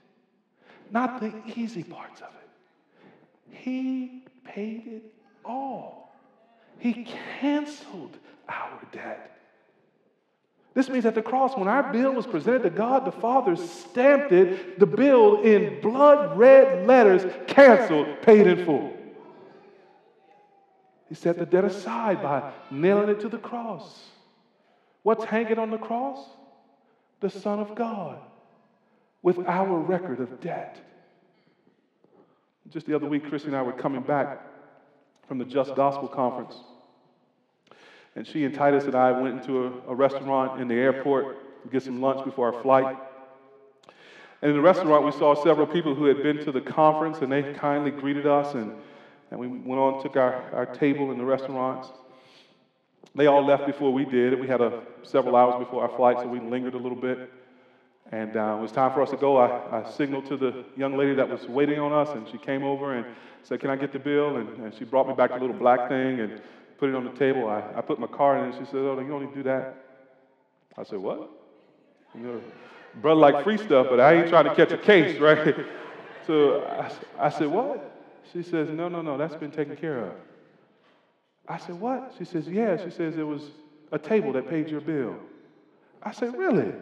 not the easy parts of it. He paid it all. He canceled our debt. This means at the cross, when our bill was presented to God, the Father stamped it, the bill in blood red letters, canceled, paid in full. He set the debt aside by nailing it to the cross. What's hanging on the cross? The Son of God with our record of debt. Just the other week, Kristie and I were coming back from the Just Gospel Conference. And she and Titus and I went into a, a restaurant in the airport to get some lunch before our flight. And in the restaurant, we saw several people who had been to the conference, and they kindly greeted us. And, and we went on, took our, our table in the restaurants. They all left before we did. We had a, several hours before our flight, so we lingered a little bit. And uh, it was time for us to go. I, I, signaled to the young lady that was waiting on us, and she came over and said, Can I get the bill? And, and she brought me back a little black thing and put it on the table. I, I put my card in, and she said, Oh, you don't need to do that. I said, What? You know, brother like free stuff, but I ain't trying to catch a case, right? so I, I said, What? She says, No, no, no, that's been taken care of. I said, What? She says, Yeah. She says, It was a table that paid your bill. I said, Really?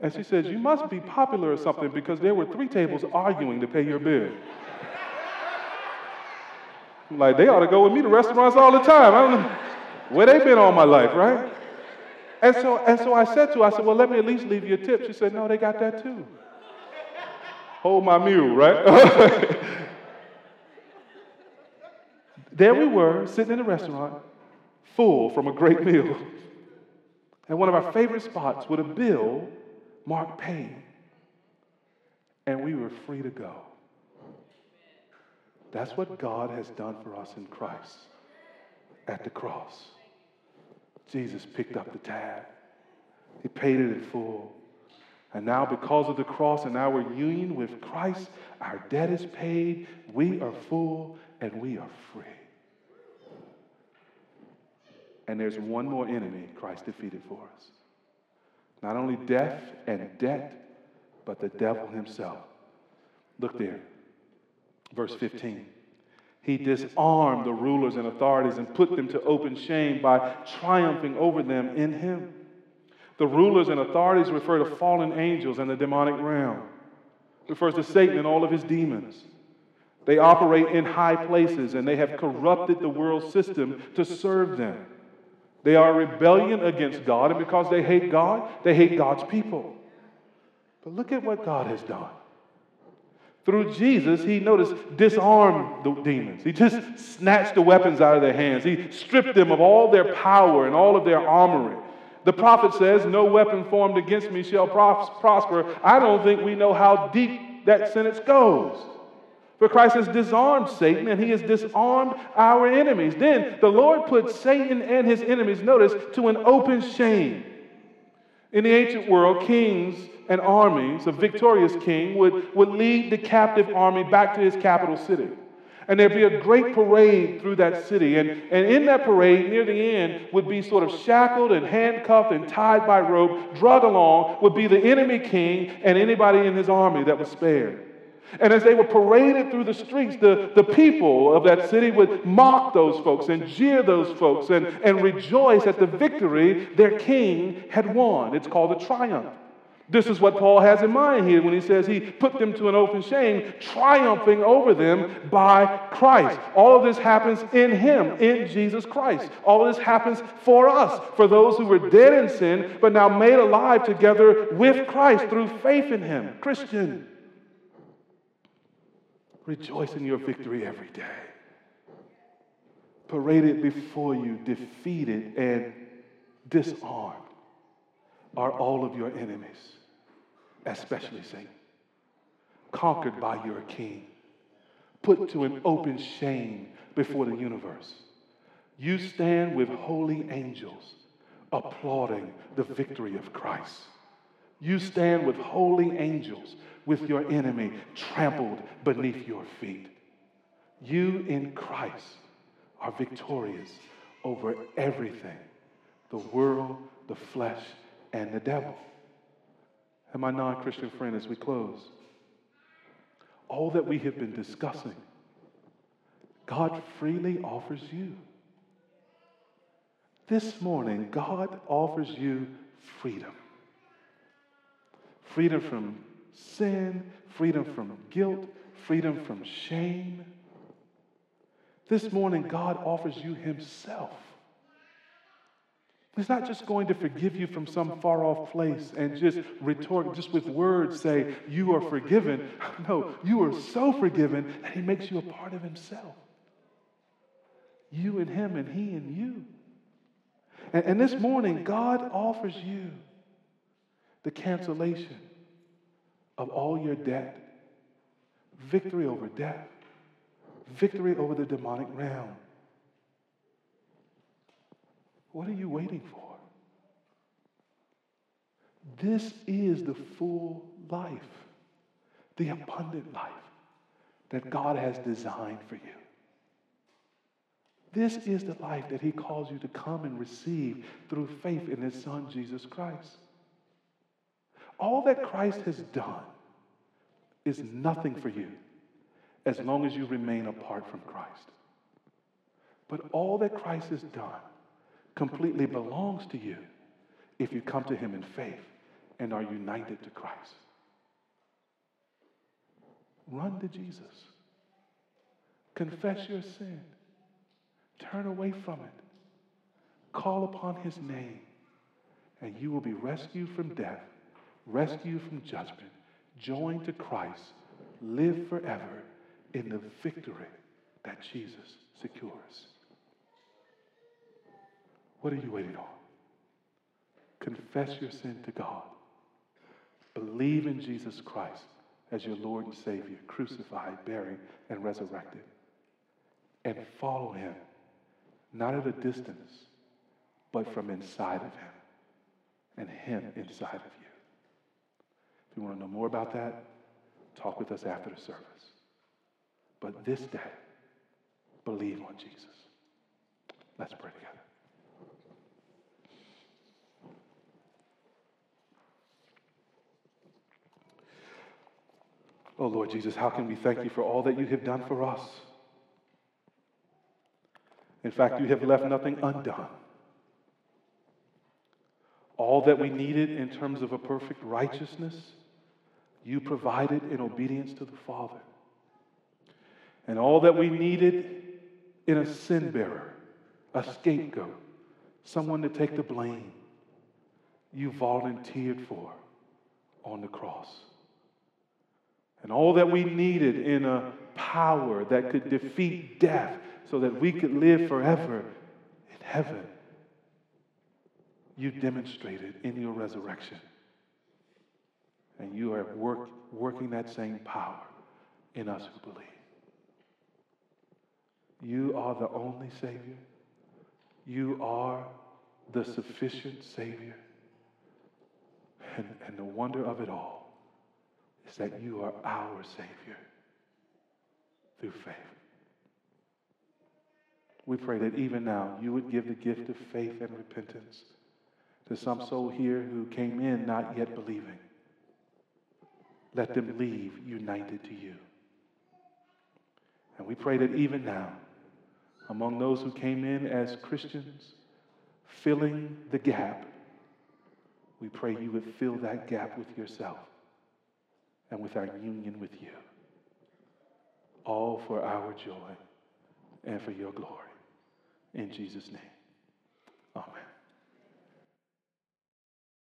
And she says, You must be popular or something because there were three tables arguing to pay your bill. I'm like, they ought to go with me to restaurants all the time. I don't know where they've been all my life, right? And so, and so I said to her, I said, Well, let me at least leave you a tip. She said, No, they got that too. Hold my mule, right? there we were, sitting in a restaurant, full from a great meal. And one of our favorite spots with a bill Mark paid. And we were free to go. That's what God has done for us in Christ. at the cross. Jesus picked up the tab. He paid it in full. And now, because of the cross and our union with Christ, our debt is paid, we are full, and we are free. And there's one more enemy Christ defeated for us. Not only death and debt, but the devil himself. Look there, verse 15. He disarmed the rulers and authorities and put them to open shame by triumphing over them in him. The rulers and authorities refer to fallen angels and the demonic realm. It refers to Satan and all of his demons. They operate in high places and they have corrupted the world system to serve them. They are rebellion against God, and because they hate God, they hate God's people. But look at what God has done. Through Jesus, he noticed disarmed the demons. He just snatched the weapons out of their hands. He stripped them of all their power and all of their armory. The prophet says, No weapon formed against me shall prosper. I don't think we know how deep that sentence goes. For Christ has disarmed Satan and he has disarmed our enemies. Then the Lord put Satan and his enemies, notice, to an open shame. In the ancient world, kings and armies, a victorious king would, would lead the captive army back to his capital city. And there'd be a great parade through that city. And, and in that parade, near the end, would be sort of shackled and handcuffed and tied by rope, drug along, would be the enemy king and anybody in his army that was spared. And as they were paraded through the streets, the, the people of that city would mock those folks and jeer those folks and, and rejoice at the victory their king had won. It's called a triumph. This is what Paul has in mind here when he says he put them to an open shame, triumphing over them by Christ. All of this happens in him, in Jesus Christ. All of this happens for us, for those who were dead in sin, but now made alive together with Christ through faith in him. Christian, rejoice in your victory every day. Paraded before you, defeated and disarmed are all of your enemies especially Satan, conquered by your king, put to an open shame before the universe. You stand with holy angels applauding the victory of Christ. You stand with holy angels with your enemy trampled beneath your feet. You in Christ are victorious over everything the world, the flesh, and the devil and my non Christian friend as we close. All that we have been discussing, God freely offers you. This morning, God offers you freedom freedom from sin, freedom from guilt, freedom from shame. This morning, God offers you Himself. He's not just going to forgive you from some far off place and just retort, just with words say, You are forgiven. No, you are so forgiven that He makes you a part of Himself. You and Him, and He and you. And, and this morning, God offers you the cancellation of all your debt, victory over death, victory over the demonic realm what are you waiting for? This is the full life, the abundant life that God has designed for you. This is the life that He calls you to come and receive through faith in His Son, Jesus Christ. All that Christ has done is nothing for you as long as you remain apart from Christ. But all that Christ has done completely belongs to you if you come to Him in faith and are united to Christ. Run to Jesus. Confess your sin. Turn away from it. Call upon His name, and you will be rescued from death, rescued from judgment, joined to Christ, live forever in the victory that Jesus secures. What are you waiting on? Confess your sin to God. Believe in Jesus Christ as your Lord and Savior, crucified, buried, and resurrected. And follow him not at a distance, but from inside of Him and Him inside of you. If you want to know more about that, talk with us after the service. But this day, believe on Jesus. Let's pray together. Oh Lord Jesus, how can we thank you for all that you have done for us? In fact, you have left nothing undone. All that we needed in terms of a perfect righteousness, you provided in obedience to the Father. And all that we needed in a sin bearer, a scapegoat, someone to take the blame, you volunteered for on the cross. And all that we needed in a power that could defeat death so that we could live forever in heaven, you demonstrated in your resurrection. And you are work, working that same power in us who believe. You are the only Savior. You are the sufficient Savior. And, and the wonder of it all is that you are our Savior through faith. We pray that even now you would give the gift of faith and repentance to some soul here who came in not yet believing. Let them leave united to you. And we pray that even now, among those who came in as Christians, filling the gap, we pray you would fill that gap with yourself and with our union with you. All for our joy and for your glory. In Jesus' name, amen.